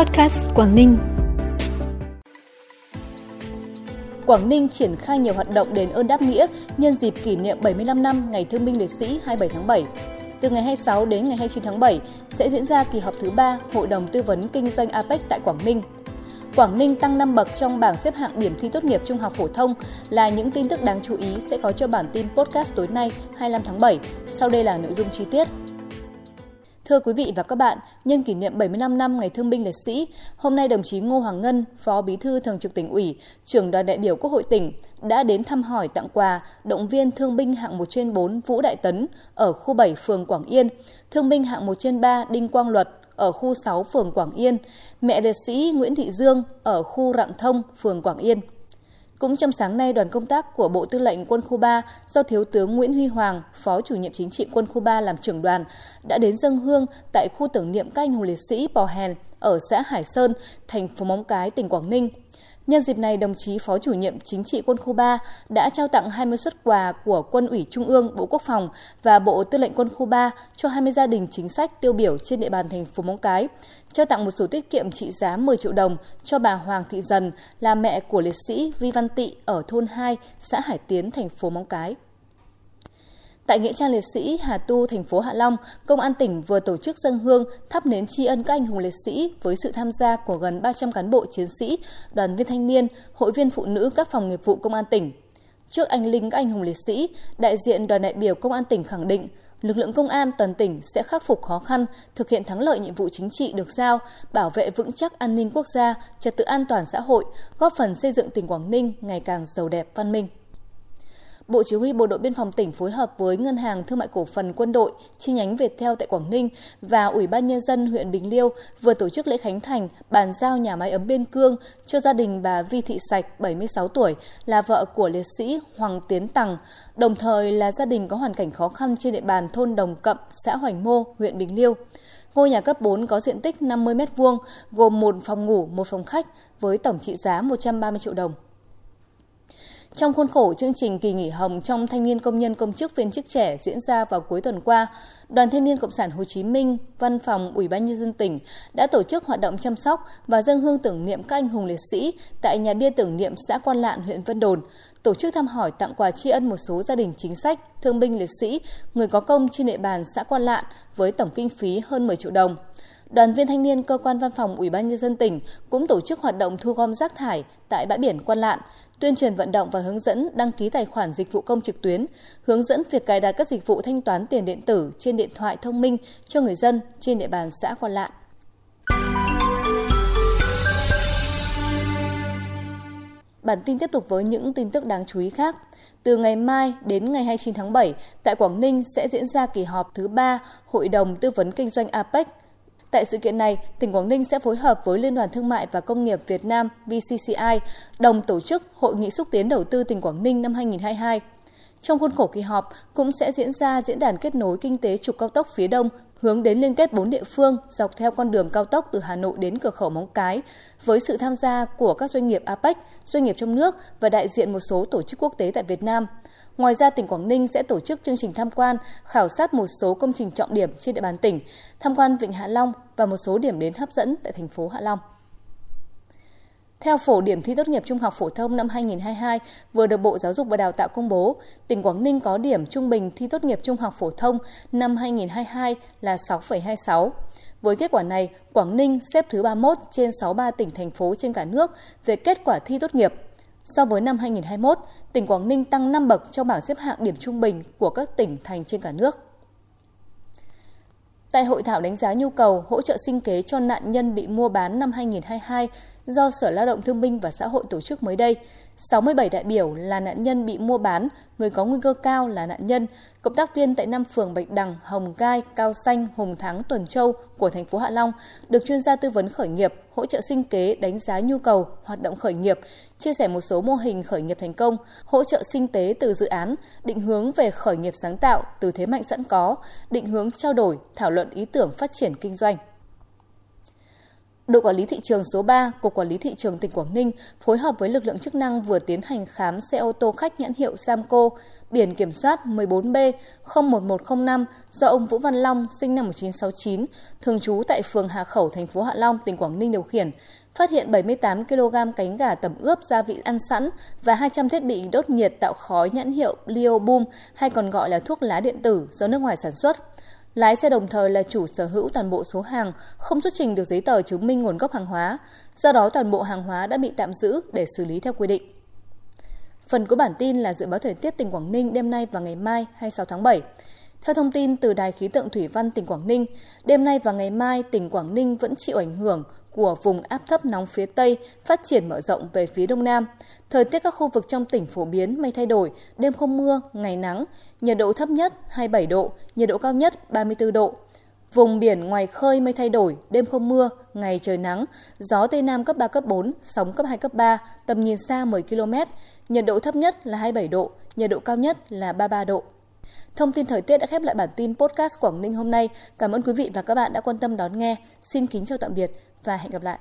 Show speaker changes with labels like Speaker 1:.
Speaker 1: Podcast Quảng Ninh.
Speaker 2: Quảng Ninh triển khai nhiều hoạt động đền ơn đáp nghĩa nhân dịp kỷ niệm 75 năm Ngày Thương binh Liệt sĩ 27 tháng 7. Từ ngày 26 đến ngày 29 tháng 7 sẽ diễn ra kỳ họp thứ 3 Hội đồng Tư vấn Kinh doanh APEC tại Quảng Ninh. Quảng Ninh tăng 5 bậc trong bảng xếp hạng điểm thi tốt nghiệp trung học phổ thông là những tin tức đáng chú ý sẽ có cho bản tin podcast tối nay 25 tháng 7. Sau đây là nội dung chi tiết. Thưa quý vị và các bạn, nhân kỷ niệm 75 năm Ngày Thương binh Liệt sĩ, hôm nay đồng chí Ngô Hoàng Ngân, Phó Bí thư Thường trực tỉnh ủy, trưởng đoàn đại biểu Quốc hội tỉnh đã đến thăm hỏi tặng quà động viên thương binh hạng 1 trên 4 Vũ Đại Tấn ở khu 7 phường Quảng Yên, thương binh hạng 1 trên 3 Đinh Quang Luật ở khu 6 phường Quảng Yên, mẹ liệt sĩ Nguyễn Thị Dương ở khu Rạng Thông, phường Quảng Yên. Cũng trong sáng nay, đoàn công tác của Bộ Tư lệnh Quân khu 3 do Thiếu tướng Nguyễn Huy Hoàng, Phó chủ nhiệm chính trị Quân khu 3 làm trưởng đoàn, đã đến dân hương tại khu tưởng niệm các anh hùng liệt sĩ Pò Hèn ở xã Hải Sơn, thành phố Móng Cái, tỉnh Quảng Ninh. Nhân dịp này, đồng chí Phó chủ nhiệm chính trị quân khu 3 đã trao tặng 20 xuất quà của Quân ủy Trung ương, Bộ Quốc phòng và Bộ Tư lệnh quân khu 3 cho 20 gia đình chính sách tiêu biểu trên địa bàn thành phố Móng Cái, trao tặng một sổ tiết kiệm trị giá 10 triệu đồng cho bà Hoàng Thị Dần là mẹ của liệt sĩ Vi Văn Tị ở thôn 2, xã Hải Tiến, thành phố Móng Cái. Tại Nghĩa trang liệt sĩ Hà Tu, thành phố Hạ Long, Công an tỉnh vừa tổ chức dân hương thắp nến tri ân các anh hùng liệt sĩ với sự tham gia của gần 300 cán bộ chiến sĩ, đoàn viên thanh niên, hội viên phụ nữ các phòng nghiệp vụ Công an tỉnh. Trước anh linh các anh hùng liệt sĩ, đại diện đoàn đại biểu Công an tỉnh khẳng định lực lượng công an toàn tỉnh sẽ khắc phục khó khăn, thực hiện thắng lợi nhiệm vụ chính trị được giao, bảo vệ vững chắc an ninh quốc gia, trật tự an toàn xã hội, góp phần xây dựng tỉnh Quảng Ninh ngày càng giàu đẹp văn minh. Bộ Chỉ huy Bộ đội Biên phòng tỉnh phối hợp với Ngân hàng Thương mại Cổ phần Quân đội chi nhánh Việt Theo tại Quảng Ninh và Ủy ban Nhân dân huyện Bình Liêu vừa tổ chức lễ khánh thành bàn giao nhà máy ấm Biên Cương cho gia đình bà Vi Thị Sạch, 76 tuổi, là vợ của liệt sĩ Hoàng Tiến Tằng, đồng thời là gia đình có hoàn cảnh khó khăn trên địa bàn thôn Đồng Cậm, xã Hoành Mô, huyện Bình Liêu. Ngôi nhà cấp 4 có diện tích 50 m2, gồm một phòng ngủ, một phòng khách với tổng trị giá 130 triệu đồng. Trong khuôn khổ chương trình kỳ nghỉ hồng trong thanh niên công nhân công chức viên chức trẻ diễn ra vào cuối tuần qua, Đoàn Thanh niên Cộng sản Hồ Chí Minh, Văn phòng Ủy ban nhân dân tỉnh đã tổ chức hoạt động chăm sóc và dâng hương tưởng niệm các anh hùng liệt sĩ tại nhà bia tưởng niệm xã Quan Lạn, huyện Vân Đồn, tổ chức thăm hỏi tặng quà tri ân một số gia đình chính sách, thương binh liệt sĩ, người có công trên địa bàn xã Quan Lạn với tổng kinh phí hơn 10 triệu đồng. Đoàn viên thanh niên cơ quan văn phòng Ủy ban nhân dân tỉnh cũng tổ chức hoạt động thu gom rác thải tại bãi biển Quan Lạn, tuyên truyền vận động và hướng dẫn đăng ký tài khoản dịch vụ công trực tuyến, hướng dẫn việc cài đặt các dịch vụ thanh toán tiền điện tử trên điện thoại thông minh cho người dân trên địa bàn xã Quan Lạn. Bản tin tiếp tục với những tin tức đáng chú ý khác. Từ ngày mai đến ngày 29 tháng 7, tại Quảng Ninh sẽ diễn ra kỳ họp thứ 3 Hội đồng Tư vấn Kinh doanh APEC Tại sự kiện này, tỉnh Quảng Ninh sẽ phối hợp với Liên đoàn Thương mại và Công nghiệp Việt Nam VCCI đồng tổ chức Hội nghị xúc tiến đầu tư tỉnh Quảng Ninh năm 2022. Trong khuôn khổ kỳ họp cũng sẽ diễn ra diễn đàn kết nối kinh tế trục cao tốc phía Đông hướng đến liên kết bốn địa phương dọc theo con đường cao tốc từ Hà Nội đến cửa khẩu Móng Cái với sự tham gia của các doanh nghiệp APEC, doanh nghiệp trong nước và đại diện một số tổ chức quốc tế tại Việt Nam. Ngoài ra, tỉnh Quảng Ninh sẽ tổ chức chương trình tham quan, khảo sát một số công trình trọng điểm trên địa bàn tỉnh, tham quan Vịnh Hạ Long và một số điểm đến hấp dẫn tại thành phố Hạ Long. Theo phổ điểm thi tốt nghiệp trung học phổ thông năm 2022 vừa được Bộ Giáo dục và Đào tạo công bố, tỉnh Quảng Ninh có điểm trung bình thi tốt nghiệp trung học phổ thông năm 2022 là 6,26. Với kết quả này, Quảng Ninh xếp thứ 31 trên 63 tỉnh thành phố trên cả nước về kết quả thi tốt nghiệp. So với năm 2021, tỉnh Quảng Ninh tăng 5 bậc trong bảng xếp hạng điểm trung bình của các tỉnh thành trên cả nước. Tại hội thảo đánh giá nhu cầu hỗ trợ sinh kế cho nạn nhân bị mua bán năm 2022 do Sở Lao động Thương binh và Xã hội tổ chức mới đây, 67 đại biểu là nạn nhân bị mua bán, người có nguy cơ cao là nạn nhân, cộng tác viên tại năm phường Bạch Đằng, Hồng Gai, Cao Xanh, Hùng Thắng, Tuần Châu của thành phố Hạ Long được chuyên gia tư vấn khởi nghiệp, hỗ trợ sinh kế, đánh giá nhu cầu, hoạt động khởi nghiệp, chia sẻ một số mô hình khởi nghiệp thành công, hỗ trợ sinh tế từ dự án, định hướng về khởi nghiệp sáng tạo từ thế mạnh sẵn có, định hướng trao đổi, thảo luận ý tưởng phát triển kinh doanh đội quản lý thị trường số 3 của Quản lý thị trường tỉnh Quảng Ninh phối hợp với lực lượng chức năng vừa tiến hành khám xe ô tô khách nhãn hiệu Samco, biển kiểm soát 14B 01105 do ông Vũ Văn Long sinh năm 1969, thường trú tại phường Hà Khẩu, thành phố Hạ Long, tỉnh Quảng Ninh điều khiển, phát hiện 78 kg cánh gà tẩm ướp gia vị ăn sẵn và 200 thiết bị đốt nhiệt tạo khói nhãn hiệu Liobum hay còn gọi là thuốc lá điện tử do nước ngoài sản xuất. Lái xe đồng thời là chủ sở hữu toàn bộ số hàng, không xuất trình được giấy tờ chứng minh nguồn gốc hàng hóa. Do đó toàn bộ hàng hóa đã bị tạm giữ để xử lý theo quy định. Phần của bản tin là dự báo thời tiết tỉnh Quảng Ninh đêm nay và ngày mai 26 tháng 7. Theo thông tin từ Đài khí tượng thủy văn tỉnh Quảng Ninh, đêm nay và ngày mai tỉnh Quảng Ninh vẫn chịu ảnh hưởng của vùng áp thấp nóng phía Tây phát triển mở rộng về phía Đông Nam. Thời tiết các khu vực trong tỉnh phổ biến mây thay đổi, đêm không mưa, ngày nắng, nhiệt độ thấp nhất 27 độ, nhiệt độ cao nhất 34 độ. Vùng biển ngoài khơi mây thay đổi, đêm không mưa, ngày trời nắng, gió Tây Nam cấp 3, cấp 4, sóng cấp 2, cấp 3, tầm nhìn xa 10 km, nhiệt độ thấp nhất là 27 độ, nhiệt độ cao nhất là 33 độ. Thông tin thời tiết đã khép lại bản tin podcast Quảng Ninh hôm nay. Cảm ơn quý vị và các bạn đã quan tâm đón nghe. Xin kính chào tạm biệt và hẹn gặp lại.